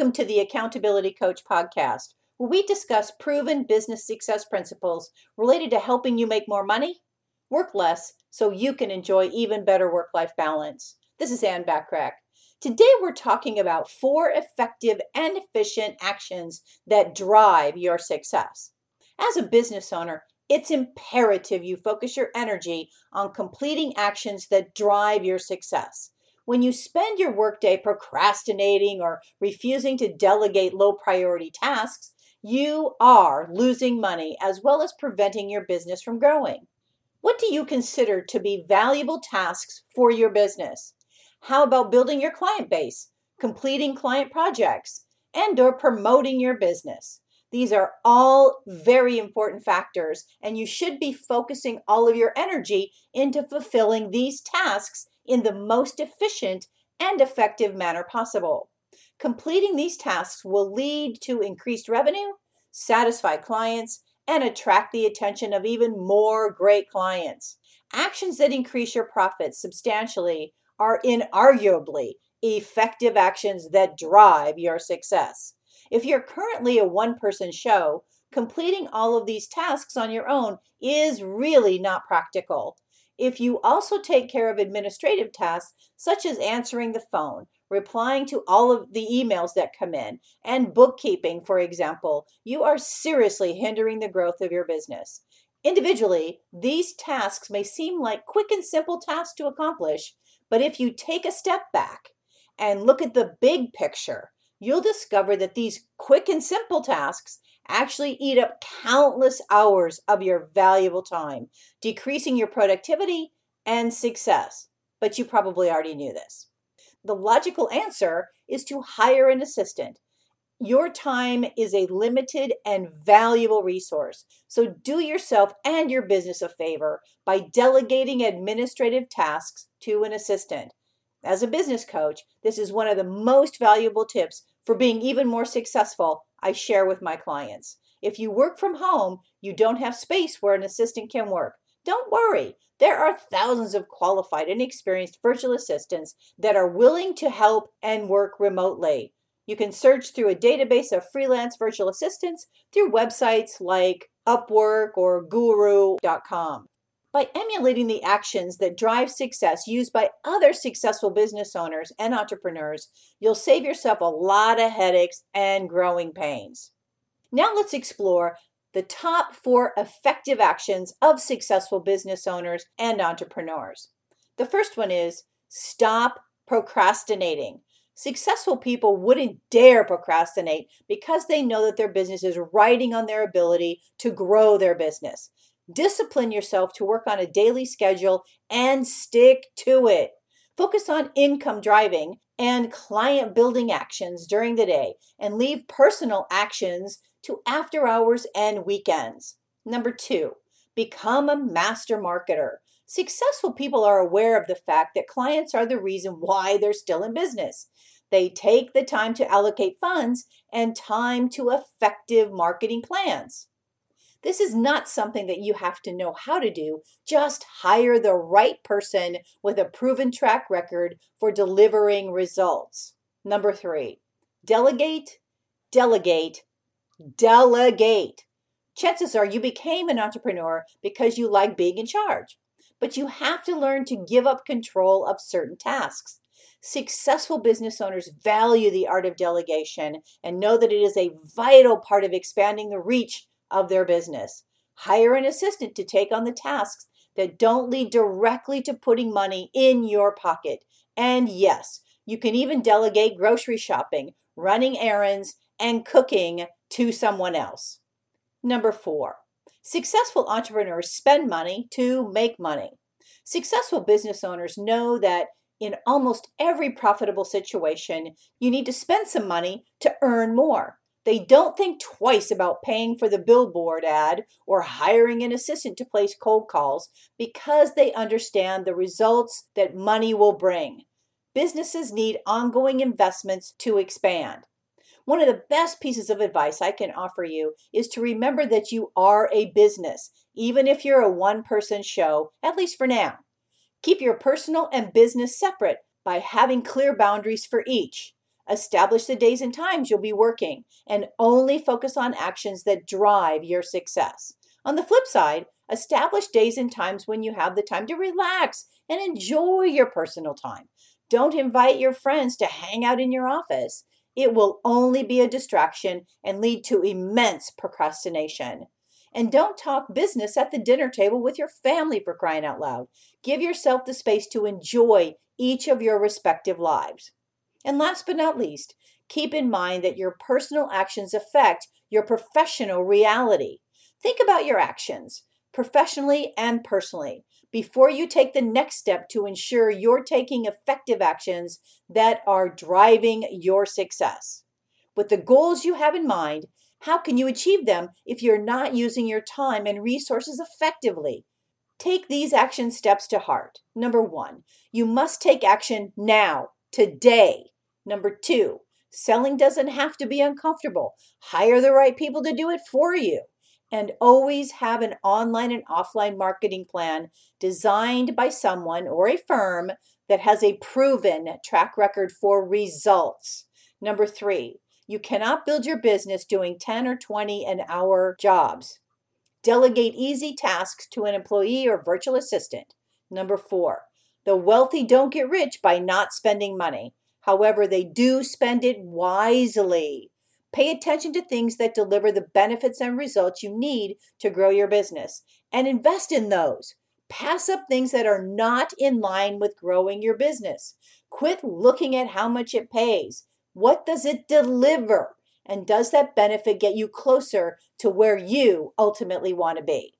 Welcome to the Accountability Coach podcast, where we discuss proven business success principles related to helping you make more money, work less, so you can enjoy even better work life balance. This is Ann Bachrach. Today, we're talking about four effective and efficient actions that drive your success. As a business owner, it's imperative you focus your energy on completing actions that drive your success. When you spend your workday procrastinating or refusing to delegate low priority tasks, you are losing money as well as preventing your business from growing. What do you consider to be valuable tasks for your business? How about building your client base, completing client projects, and or promoting your business? These are all very important factors, and you should be focusing all of your energy into fulfilling these tasks in the most efficient and effective manner possible. Completing these tasks will lead to increased revenue, satisfy clients, and attract the attention of even more great clients. Actions that increase your profits substantially are inarguably effective actions that drive your success. If you're currently a one person show, completing all of these tasks on your own is really not practical. If you also take care of administrative tasks, such as answering the phone, replying to all of the emails that come in, and bookkeeping, for example, you are seriously hindering the growth of your business. Individually, these tasks may seem like quick and simple tasks to accomplish, but if you take a step back and look at the big picture, you'll discover that these quick and simple tasks actually eat up countless hours of your valuable time, decreasing your productivity and success. But you probably already knew this. The logical answer is to hire an assistant. Your time is a limited and valuable resource. So do yourself and your business a favor by delegating administrative tasks to an assistant. As a business coach, this is one of the most valuable tips for being even more successful I share with my clients. If you work from home, you don't have space where an assistant can work. Don't worry, there are thousands of qualified and experienced virtual assistants that are willing to help and work remotely. You can search through a database of freelance virtual assistants through websites like Upwork or Guru.com. By emulating the actions that drive success used by other successful business owners and entrepreneurs, you'll save yourself a lot of headaches and growing pains. Now let's explore the top four effective actions of successful business owners and entrepreneurs. The first one is stop procrastinating. Successful people wouldn't dare procrastinate because they know that their business is riding on their ability to grow their business. Discipline yourself to work on a daily schedule and stick to it. Focus on income driving and client building actions during the day and leave personal actions to after hours and weekends. Number two, become a master marketer. Successful people are aware of the fact that clients are the reason why they're still in business. They take the time to allocate funds and time to effective marketing plans. This is not something that you have to know how to do. Just hire the right person with a proven track record for delivering results. Number three, delegate, delegate, delegate. Chances are you became an entrepreneur because you like being in charge, but you have to learn to give up control of certain tasks. Successful business owners value the art of delegation and know that it is a vital part of expanding the reach of their business. Hire an assistant to take on the tasks that don't lead directly to putting money in your pocket. And yes, you can even delegate grocery shopping, running errands, and cooking to someone else. Number four, successful entrepreneurs spend money to make money. Successful business owners know that in almost every profitable situation, you need to spend some money to earn more. They don't think twice about paying for the billboard ad or hiring an assistant to place cold calls because they understand the results that money will bring. Businesses need ongoing investments to expand. One of the best pieces of advice I can offer you is to remember that you are a business, even if you're a one person show, at least for now. Keep your personal and business separate by having clear boundaries for each. Establish the days and times you'll be working and only focus on actions that drive your success. On the flip side, establish days and times when you have the time to relax and enjoy your personal time. Don't invite your friends to hang out in your office. It will only be a distraction and lead to immense procrastination. And don't talk business at the dinner table with your family for crying out loud. Give yourself the space to enjoy each of your respective lives. And last but not least, keep in mind that your personal actions affect your professional reality. Think about your actions, professionally and personally, before you take the next step to ensure you're taking effective actions that are driving your success. With the goals you have in mind, how can you achieve them if you're not using your time and resources effectively? Take these action steps to heart. Number one, you must take action now, today. Number two, selling doesn't have to be uncomfortable. Hire the right people to do it for you. And always have an online and offline marketing plan designed by someone or a firm that has a proven track record for results. Number three, you cannot build your business doing 10 or 20 an hour jobs. Delegate easy tasks to an employee or virtual assistant. Number four, the wealthy don't get rich by not spending money. However, they do spend it wisely. Pay attention to things that deliver the benefits and results you need to grow your business and invest in those. Pass up things that are not in line with growing your business. Quit looking at how much it pays. What does it deliver? And does that benefit get you closer to where you ultimately want to be?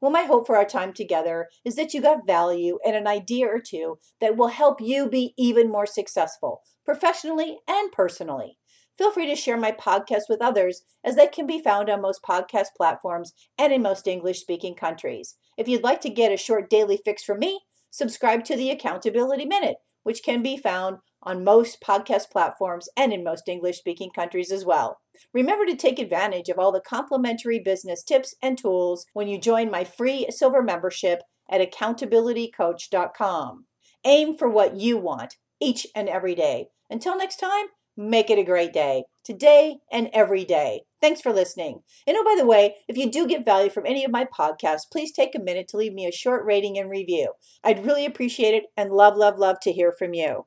Well, my hope for our time together is that you got value and an idea or two that will help you be even more successful, professionally and personally. Feel free to share my podcast with others as they can be found on most podcast platforms and in most English speaking countries. If you'd like to get a short daily fix from me, subscribe to the Accountability Minute, which can be found on most podcast platforms and in most English speaking countries as well. Remember to take advantage of all the complimentary business tips and tools when you join my free silver membership at accountabilitycoach.com. Aim for what you want each and every day. Until next time, make it a great day, today and every day. Thanks for listening. And oh, by the way, if you do get value from any of my podcasts, please take a minute to leave me a short rating and review. I'd really appreciate it and love, love, love to hear from you.